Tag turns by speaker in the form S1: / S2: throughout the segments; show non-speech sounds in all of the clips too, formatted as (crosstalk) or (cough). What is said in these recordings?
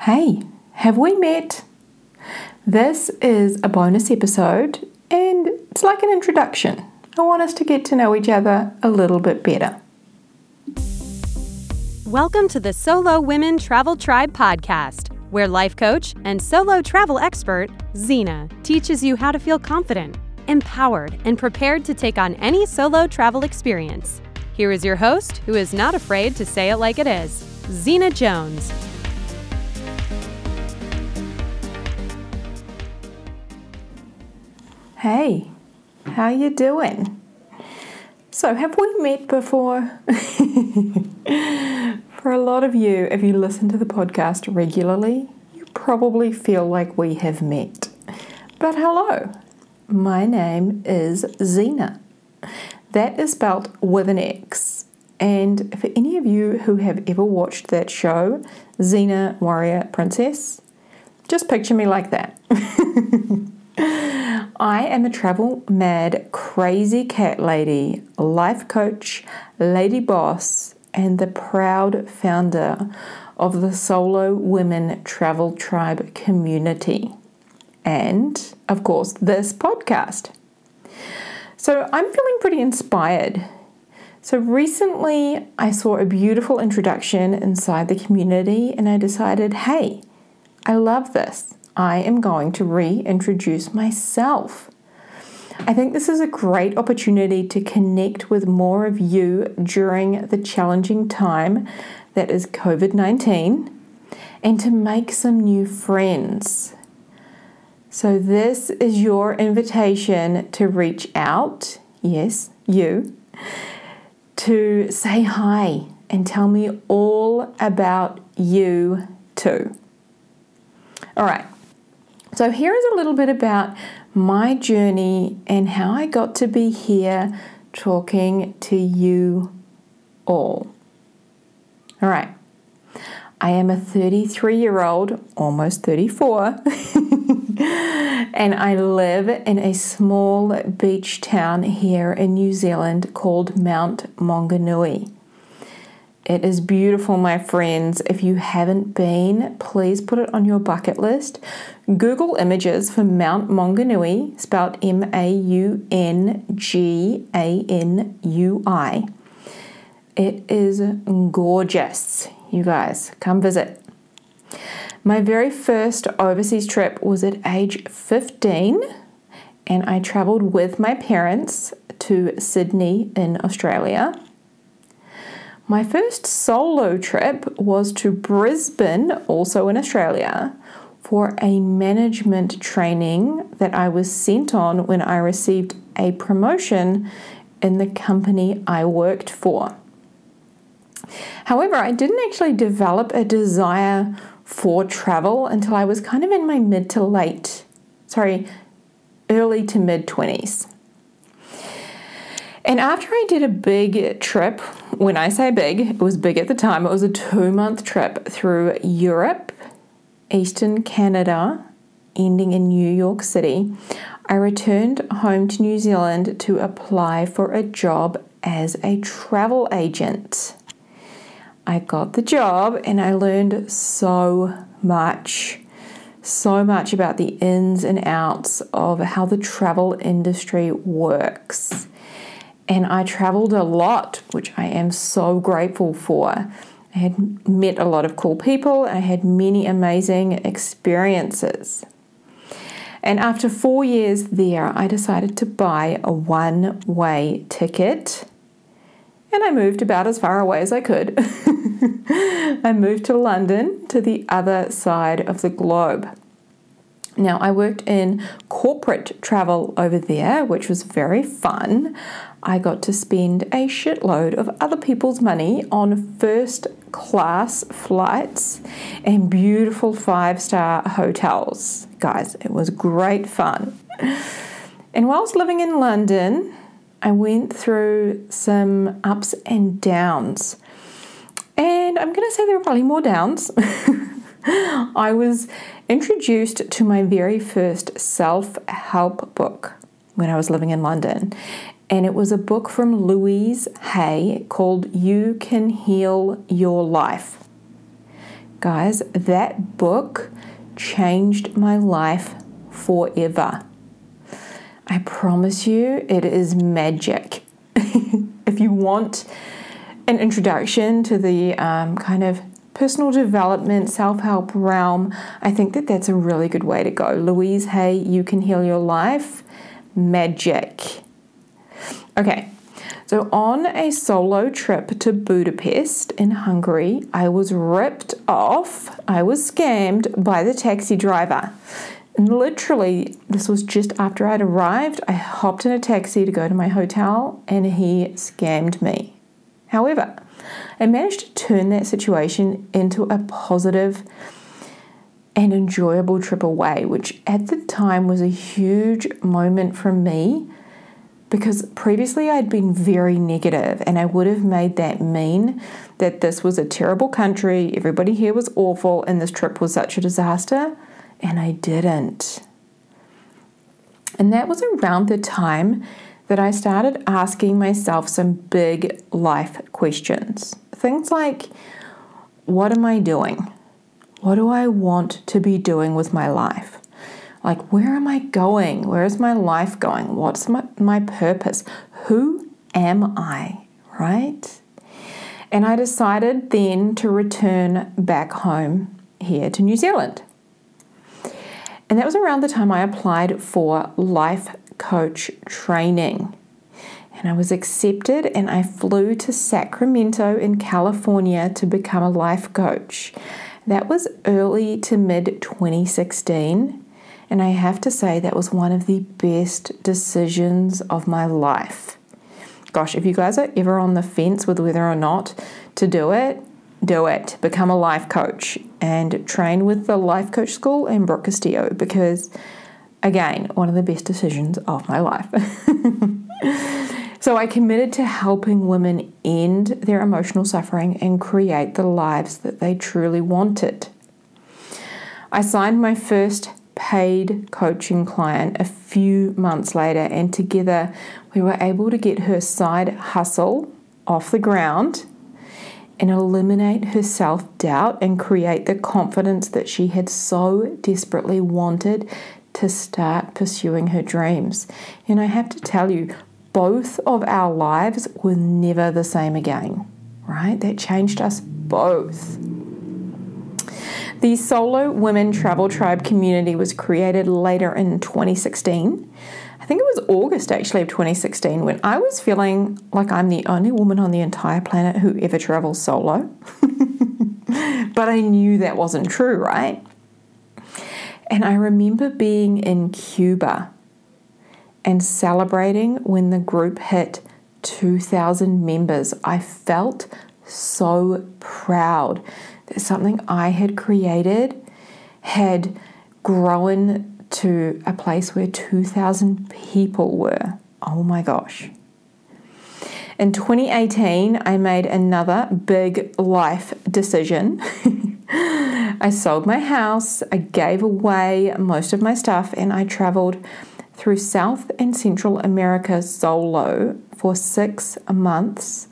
S1: Hey, have we met? This is a bonus episode and it's like an introduction. I want us to get to know each other a little bit better.
S2: Welcome to the Solo Women Travel Tribe podcast, where life coach and solo travel expert Xena teaches you how to feel confident, empowered, and prepared to take on any solo travel experience. Here is your host, who is not afraid to say it like it is, Xena Jones.
S1: Hey, how you doing? So, have we met before? (laughs) For a lot of you, if you listen to the podcast regularly, you probably feel like we have met. But hello, my name is Xena. That is spelt with an X. And for any of you who have ever watched that show, Xena Warrior Princess, just picture me like that. (laughs) I am a travel mad, crazy cat lady, life coach, lady boss, and the proud founder of the Solo Women Travel Tribe community. And, of course, this podcast. So I'm feeling pretty inspired. So recently I saw a beautiful introduction inside the community and I decided, hey, I love this. I am going to reintroduce myself. I think this is a great opportunity to connect with more of you during the challenging time that is COVID 19 and to make some new friends. So, this is your invitation to reach out, yes, you, to say hi and tell me all about you too. All right, so, here is a little bit about my journey and how I got to be here talking to you all. All right. I am a 33 year old, almost 34, (laughs) and I live in a small beach town here in New Zealand called Mount Maunganui. It is beautiful, my friends. If you haven't been, please put it on your bucket list. Google images for Mount Maunganui, spelled M A U N G A N U I. It is gorgeous. You guys, come visit. My very first overseas trip was at age 15, and I traveled with my parents to Sydney in Australia. My first solo trip was to Brisbane, also in Australia, for a management training that I was sent on when I received a promotion in the company I worked for. However, I didn't actually develop a desire for travel until I was kind of in my mid to late, sorry, early to mid 20s. And after I did a big trip, when I say big, it was big at the time, it was a two month trip through Europe, Eastern Canada, ending in New York City. I returned home to New Zealand to apply for a job as a travel agent. I got the job and I learned so much so much about the ins and outs of how the travel industry works and I traveled a lot, which I am so grateful for. I had met a lot of cool people, I had many amazing experiences. And after four years there, I decided to buy a one way ticket and I moved about as far away as I could. (laughs) I moved to London to the other side of the globe. Now, I worked in corporate travel over there, which was very fun. I got to spend a shitload of other people's money on first class flights and beautiful five star hotels. Guys, it was great fun. And whilst living in London, I went through some ups and downs. And I'm going to say there were probably more downs. (laughs) I was introduced to my very first self help book when I was living in London. And it was a book from Louise Hay called You Can Heal Your Life. Guys, that book changed my life forever. I promise you, it is magic. (laughs) if you want an introduction to the um, kind of personal development, self help realm, I think that that's a really good way to go. Louise Hay, You Can Heal Your Life, magic. Okay, so on a solo trip to Budapest in Hungary, I was ripped off, I was scammed by the taxi driver. And literally, this was just after I'd arrived. I hopped in a taxi to go to my hotel and he scammed me. However, I managed to turn that situation into a positive and enjoyable trip away, which at the time was a huge moment for me because previously I'd been very negative and I would have made that mean that this was a terrible country, everybody here was awful, and this trip was such a disaster and I didn't. And that was around the time that I started asking myself some big life questions. Things like, what am I doing? What do I want to be doing with my life? Like, where am I going? Where is my life going? What's my, my purpose? Who am I? Right? And I decided then to return back home here to New Zealand. And that was around the time I applied for life coach training. And I was accepted, and I flew to Sacramento in California to become a life coach. That was early to mid 2016. And I have to say, that was one of the best decisions of my life. Gosh, if you guys are ever on the fence with whether or not to do it, do it. Become a life coach and train with the Life Coach School in Brooke Castillo because, again, one of the best decisions of my life. (laughs) so I committed to helping women end their emotional suffering and create the lives that they truly wanted. I signed my first paid coaching client a few months later, and together we were able to get her side hustle off the ground and eliminate her self doubt and create the confidence that she had so desperately wanted to start pursuing her dreams. And I have to tell you, both of our lives were never the same again, right? That changed us both. The Solo Women Travel Tribe community was created later in 2016 I think it was August actually of 2016 when I was feeling like I'm the only woman on the entire planet who ever travels solo. (laughs) but I knew that wasn't true, right? And I remember being in Cuba and celebrating when the group hit 2,000 members. I felt so proud that something I had created had grown to a place where 2,000 people were. Oh my gosh. In 2018, I made another big life decision. (laughs) I sold my house, I gave away most of my stuff, and I traveled through South and Central America solo for six months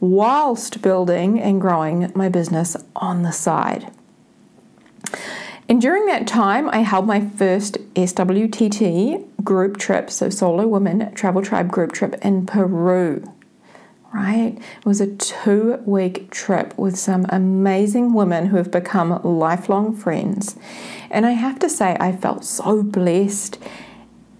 S1: whilst building and growing my business on the side. And during that time, I held my first SWTT group trip, so Solo Women Travel Tribe group trip in Peru. Right? It was a two week trip with some amazing women who have become lifelong friends. And I have to say, I felt so blessed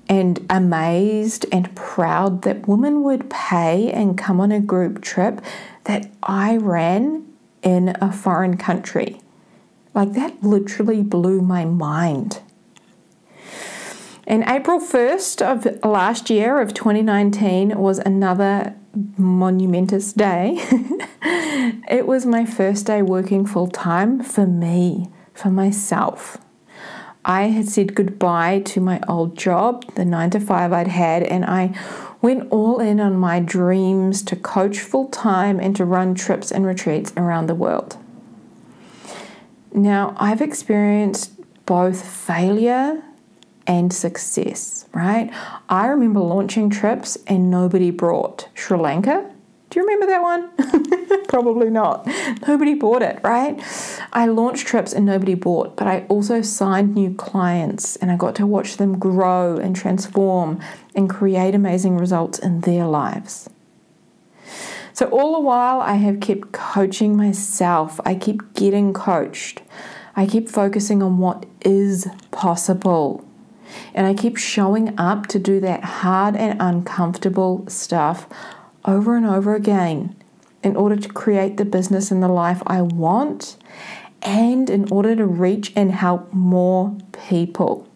S1: and amazed and proud that women would pay and come on a group trip that I ran in a foreign country. Like that literally blew my mind. And April 1st of last year of 2019 was another monumentous day. (laughs) it was my first day working full time for me, for myself. I had said goodbye to my old job, the 9 to 5 I'd had, and I went all in on my dreams to coach full time and to run trips and retreats around the world. Now, I've experienced both failure and success, right? I remember launching trips and nobody brought Sri Lanka, Do you remember that one? (laughs) Probably not. Nobody bought it, right? I launched trips and nobody bought, but I also signed new clients and I got to watch them grow and transform and create amazing results in their lives. So, all the while, I have kept coaching myself. I keep getting coached. I keep focusing on what is possible. And I keep showing up to do that hard and uncomfortable stuff over and over again in order to create the business and the life I want and in order to reach and help more people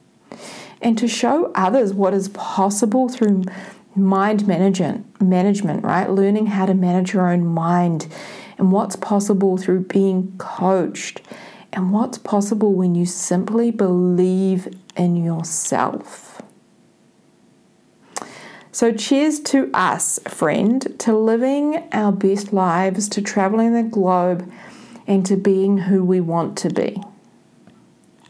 S1: and to show others what is possible through mind management management right? Learning how to manage your own mind and what's possible through being coached and what's possible when you simply believe in yourself so, cheers to us, friend, to living our best lives, to traveling the globe, and to being who we want to be.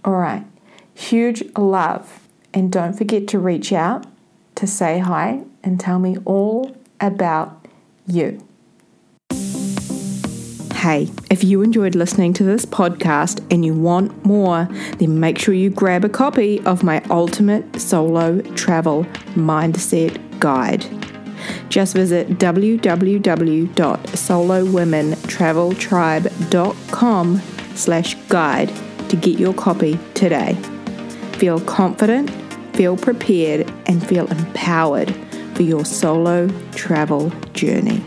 S1: All right, huge love. And don't forget to reach out to say hi and tell me all about you. Hey, if you enjoyed listening to this podcast and you want more, then make sure you grab a copy of my Ultimate Solo Travel Mindset guide. Just visit www.solowomentraveltribe.com slash guide to get your copy today. Feel confident, feel prepared, and feel empowered for your solo travel journey.